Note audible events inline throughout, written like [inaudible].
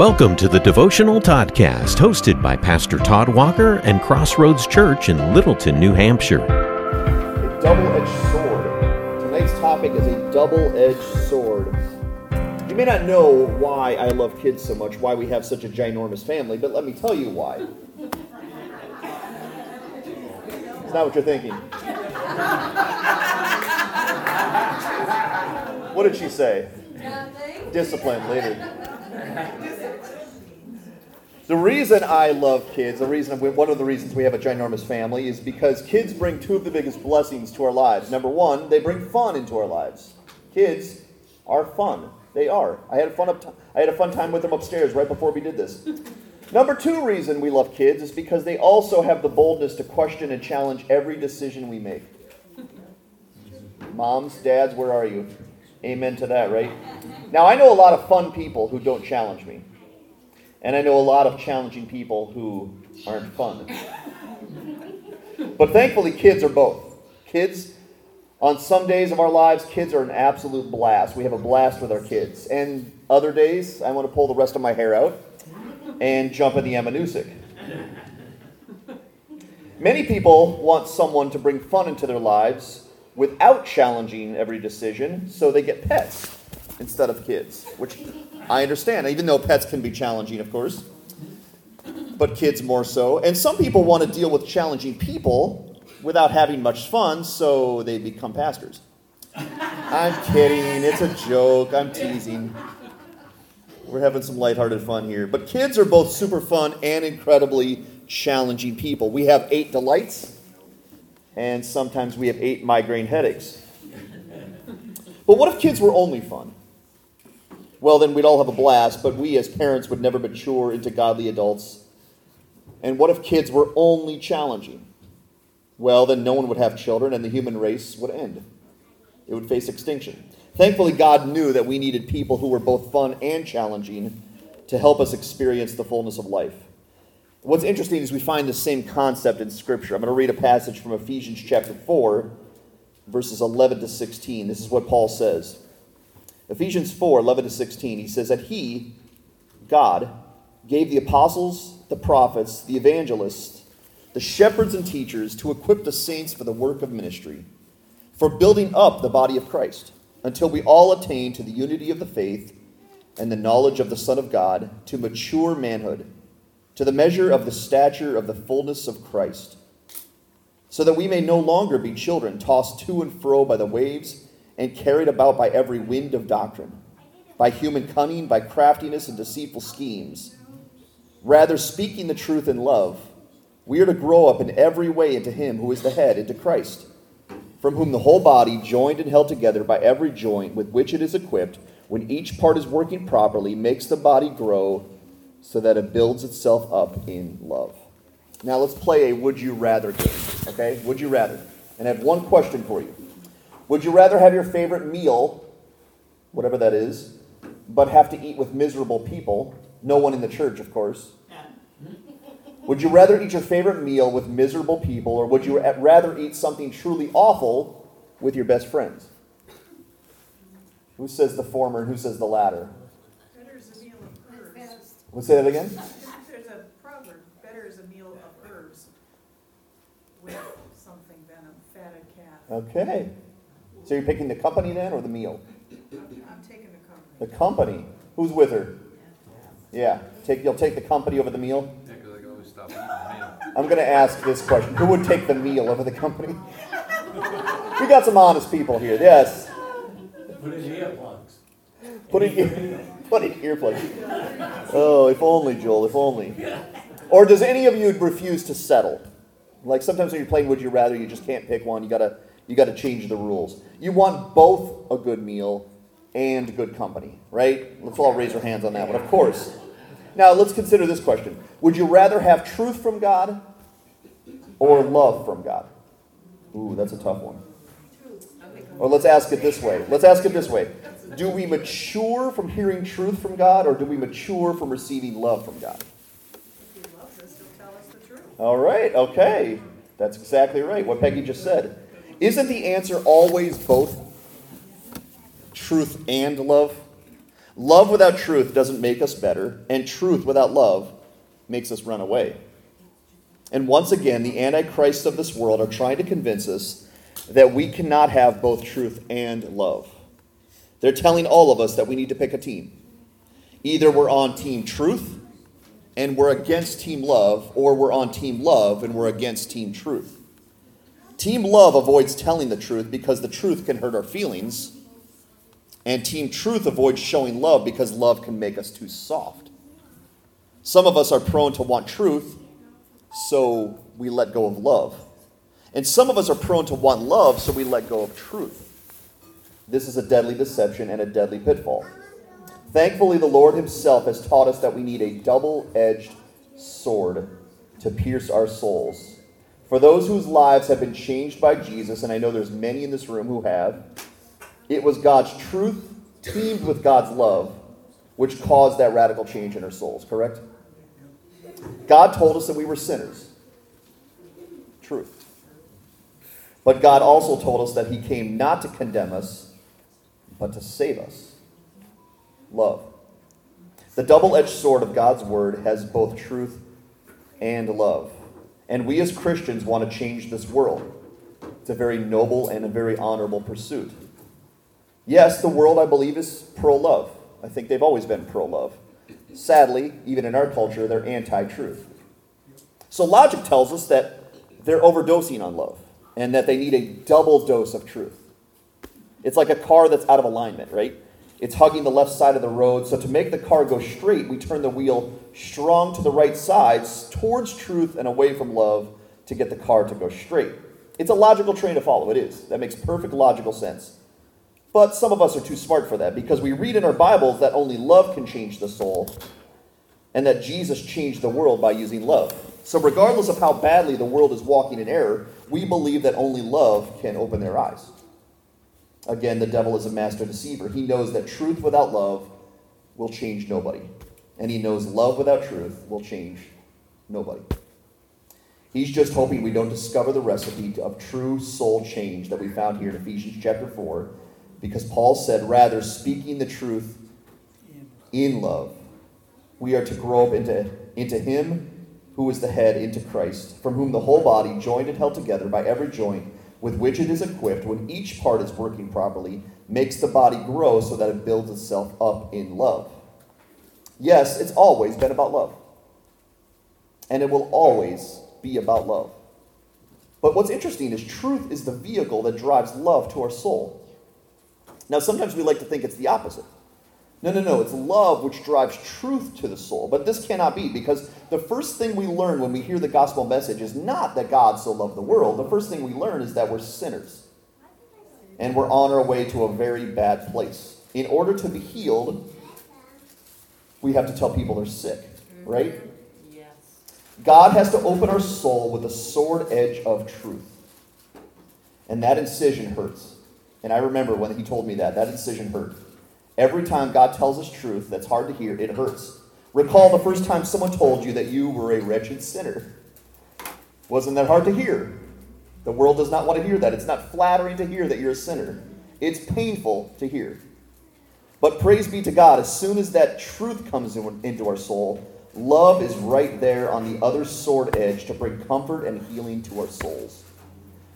Welcome to the Devotional Toddcast, hosted by Pastor Todd Walker and Crossroads Church in Littleton, New Hampshire. A double edged sword. Tonight's topic is a double edged sword. You may not know why I love kids so much, why we have such a ginormous family, but let me tell you why. It's not what you're thinking. What did she say? Discipline later. The reason I love kids, the reason one of the reasons we have a ginormous family is because kids bring two of the biggest blessings to our lives. Number one, they bring fun into our lives. Kids are fun. They are. I had a fun up I had a fun time with them upstairs right before we did this. [laughs] Number two reason we love kids is because they also have the boldness to question and challenge every decision we make. Moms, dads, where are you? Amen to that, right? Now I know a lot of fun people who don't challenge me. And I know a lot of challenging people who aren't fun. But thankfully, kids are both. Kids, on some days of our lives, kids are an absolute blast. We have a blast with our kids. And other days, I want to pull the rest of my hair out and jump in the Ammonoosuc. Many people want someone to bring fun into their lives without challenging every decision, so they get pets instead of kids, which I understand, even though pets can be challenging, of course, but kids more so. And some people want to deal with challenging people without having much fun, so they become pastors. I'm kidding. It's a joke. I'm teasing. We're having some lighthearted fun here. But kids are both super fun and incredibly challenging people. We have eight delights, and sometimes we have eight migraine headaches. But what if kids were only fun? Well, then we'd all have a blast, but we as parents would never mature into godly adults. And what if kids were only challenging? Well, then no one would have children and the human race would end. It would face extinction. Thankfully, God knew that we needed people who were both fun and challenging to help us experience the fullness of life. What's interesting is we find the same concept in Scripture. I'm going to read a passage from Ephesians chapter 4, verses 11 to 16. This is what Paul says. Ephesians 4 11 to 16, he says that he, God, gave the apostles, the prophets, the evangelists, the shepherds and teachers to equip the saints for the work of ministry, for building up the body of Christ, until we all attain to the unity of the faith and the knowledge of the Son of God, to mature manhood, to the measure of the stature of the fullness of Christ, so that we may no longer be children tossed to and fro by the waves and carried about by every wind of doctrine, by human cunning, by craftiness and deceitful schemes. Rather, speaking the truth in love, we are to grow up in every way into Him who is the head, into Christ, from whom the whole body, joined and held together by every joint with which it is equipped, when each part is working properly, makes the body grow so that it builds itself up in love. Now let's play a would you rather game, okay? Would you rather? And I have one question for you. Would you rather have your favorite meal, whatever that is, but have to eat with miserable people? No one in the church, of course. Would you rather eat your favorite meal with miserable people, or would you rather eat something truly awful with your best friends? Who says the former and who says the latter? Better is a meal of herbs. Let's say that again. [laughs] There's a proverb, better is a meal of herbs with something than a fatted calf. Okay. So you're picking the company then or the meal? I'm taking the company. The company. Who's with her? Yeah. Take you'll take the company over the meal? Yeah, 'cause I can always stop eating meal. I'm gonna ask this question. Who would take the meal over the company? we got some honest people here. Yes. Put in earplugs. Put in ear, put in earplugs. Oh, if only, Joel, if only. Or does any of you refuse to settle? Like sometimes when you're playing Would You Rather, you just can't pick one. You gotta you got to change the rules. You want both a good meal and good company, right? Let's all raise our hands on that one, of course. Now, let's consider this question Would you rather have truth from God or love from God? Ooh, that's a tough one. Or let's ask it this way. Let's ask it this way. Do we mature from hearing truth from God or do we mature from receiving love from God? If he loves us, he'll tell us the truth. All right, okay. That's exactly right, what Peggy just said. Isn't the answer always both truth and love? Love without truth doesn't make us better, and truth without love makes us run away. And once again, the antichrists of this world are trying to convince us that we cannot have both truth and love. They're telling all of us that we need to pick a team. Either we're on team truth and we're against team love, or we're on team love and we're against team truth. Team love avoids telling the truth because the truth can hurt our feelings, and team truth avoids showing love because love can make us too soft. Some of us are prone to want truth, so we let go of love. And some of us are prone to want love, so we let go of truth. This is a deadly deception and a deadly pitfall. Thankfully, the Lord Himself has taught us that we need a double edged sword to pierce our souls. For those whose lives have been changed by Jesus, and I know there's many in this room who have, it was God's truth teamed with God's love which caused that radical change in our souls, correct? God told us that we were sinners. Truth. But God also told us that He came not to condemn us, but to save us love. The double edged sword of God's word has both truth and love. And we as Christians want to change this world. It's a very noble and a very honorable pursuit. Yes, the world, I believe, is pro love. I think they've always been pro love. Sadly, even in our culture, they're anti truth. So logic tells us that they're overdosing on love and that they need a double dose of truth. It's like a car that's out of alignment, right? It's hugging the left side of the road. So to make the car go straight, we turn the wheel strong to the right side towards truth and away from love to get the car to go straight. It's a logical train to follow. It is. That makes perfect logical sense. But some of us are too smart for that because we read in our Bibles that only love can change the soul and that Jesus changed the world by using love. So, regardless of how badly the world is walking in error, we believe that only love can open their eyes. Again, the devil is a master deceiver. He knows that truth without love will change nobody. And he knows love without truth will change nobody. He's just hoping we don't discover the recipe of true soul change that we found here in Ephesians chapter 4, because Paul said, rather, speaking the truth in love, we are to grow up into, into him who is the head, into Christ, from whom the whole body, joined and held together by every joint, with which it is equipped, when each part is working properly, makes the body grow so that it builds itself up in love. Yes, it's always been about love. And it will always be about love. But what's interesting is truth is the vehicle that drives love to our soul. Now, sometimes we like to think it's the opposite. No, no, no. It's love which drives truth to the soul. But this cannot be because the first thing we learn when we hear the gospel message is not that God so loved the world. The first thing we learn is that we're sinners. And we're on our way to a very bad place. In order to be healed, we have to tell people they're sick, right? Yes. God has to open our soul with the sword edge of truth. And that incision hurts. And I remember when he told me that, that incision hurt. Every time God tells us truth that's hard to hear, it hurts. Recall the first time someone told you that you were a wretched sinner. Wasn't that hard to hear? The world does not want to hear that. It's not flattering to hear that you're a sinner. It's painful to hear. But praise be to God, as soon as that truth comes into our soul, love is right there on the other sword edge to bring comfort and healing to our souls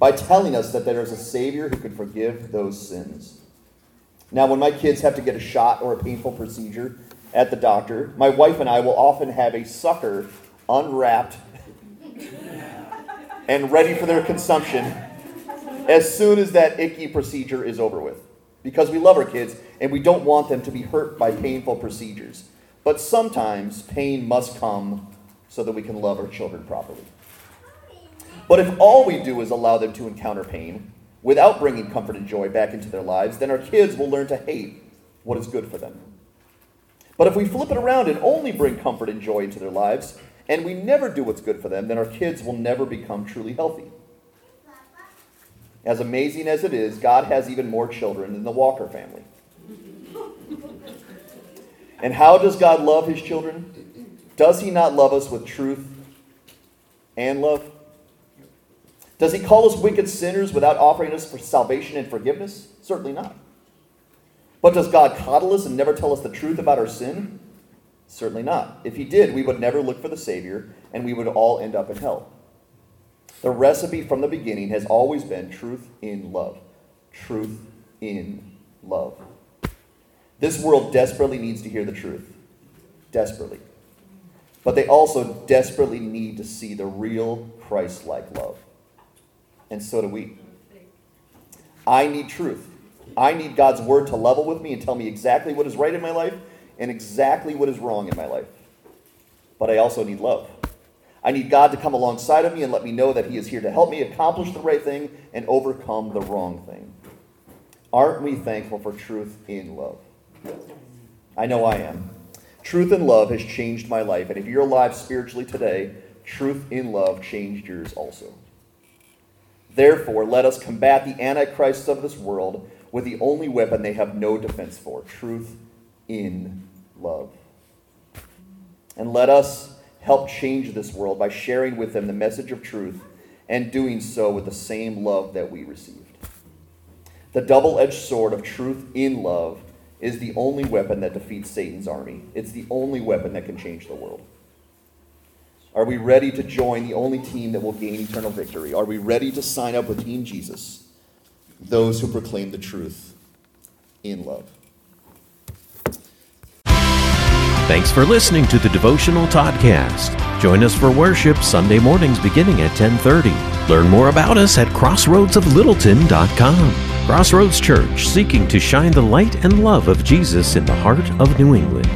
by telling us that there is a Savior who can forgive those sins. Now, when my kids have to get a shot or a painful procedure at the doctor, my wife and I will often have a sucker unwrapped and ready for their consumption as soon as that icky procedure is over with. Because we love our kids and we don't want them to be hurt by painful procedures. But sometimes pain must come so that we can love our children properly. But if all we do is allow them to encounter pain, without bringing comfort and joy back into their lives, then our kids will learn to hate what is good for them. But if we flip it around and only bring comfort and joy into their lives, and we never do what's good for them, then our kids will never become truly healthy. As amazing as it is, God has even more children than the Walker family. And how does God love his children? Does he not love us with truth and love? Does he call us wicked sinners without offering us for salvation and forgiveness? Certainly not. But does God coddle us and never tell us the truth about our sin? Certainly not. If He did, we would never look for the Savior, and we would all end up in hell. The recipe from the beginning has always been truth in love. Truth in love. This world desperately needs to hear the truth. Desperately. But they also desperately need to see the real Christ like love. And so do we. I need truth. I need God's word to level with me and tell me exactly what is right in my life and exactly what is wrong in my life. But I also need love. I need God to come alongside of me and let me know that He is here to help me accomplish the right thing and overcome the wrong thing. Aren't we thankful for truth in love? I know I am. Truth in love has changed my life, and if you're alive spiritually today, truth in love changed yours also. Therefore, let us combat the antichrists of this world with the only weapon they have no defense for truth in love. And let us help change this world by sharing with them the message of truth and doing so with the same love that we received. The double edged sword of truth in love is the only weapon that defeats Satan's army. It's the only weapon that can change the world. Are we ready to join the only team that will gain eternal victory? Are we ready to sign up with Team Jesus, those who proclaim the truth in love? Thanks for listening to the Devotional Toddcast. Join us for worship Sunday mornings beginning at 10:30. Learn more about us at crossroadsoflittleton.com. Crossroads Church, seeking to shine the light and love of Jesus in the heart of New England.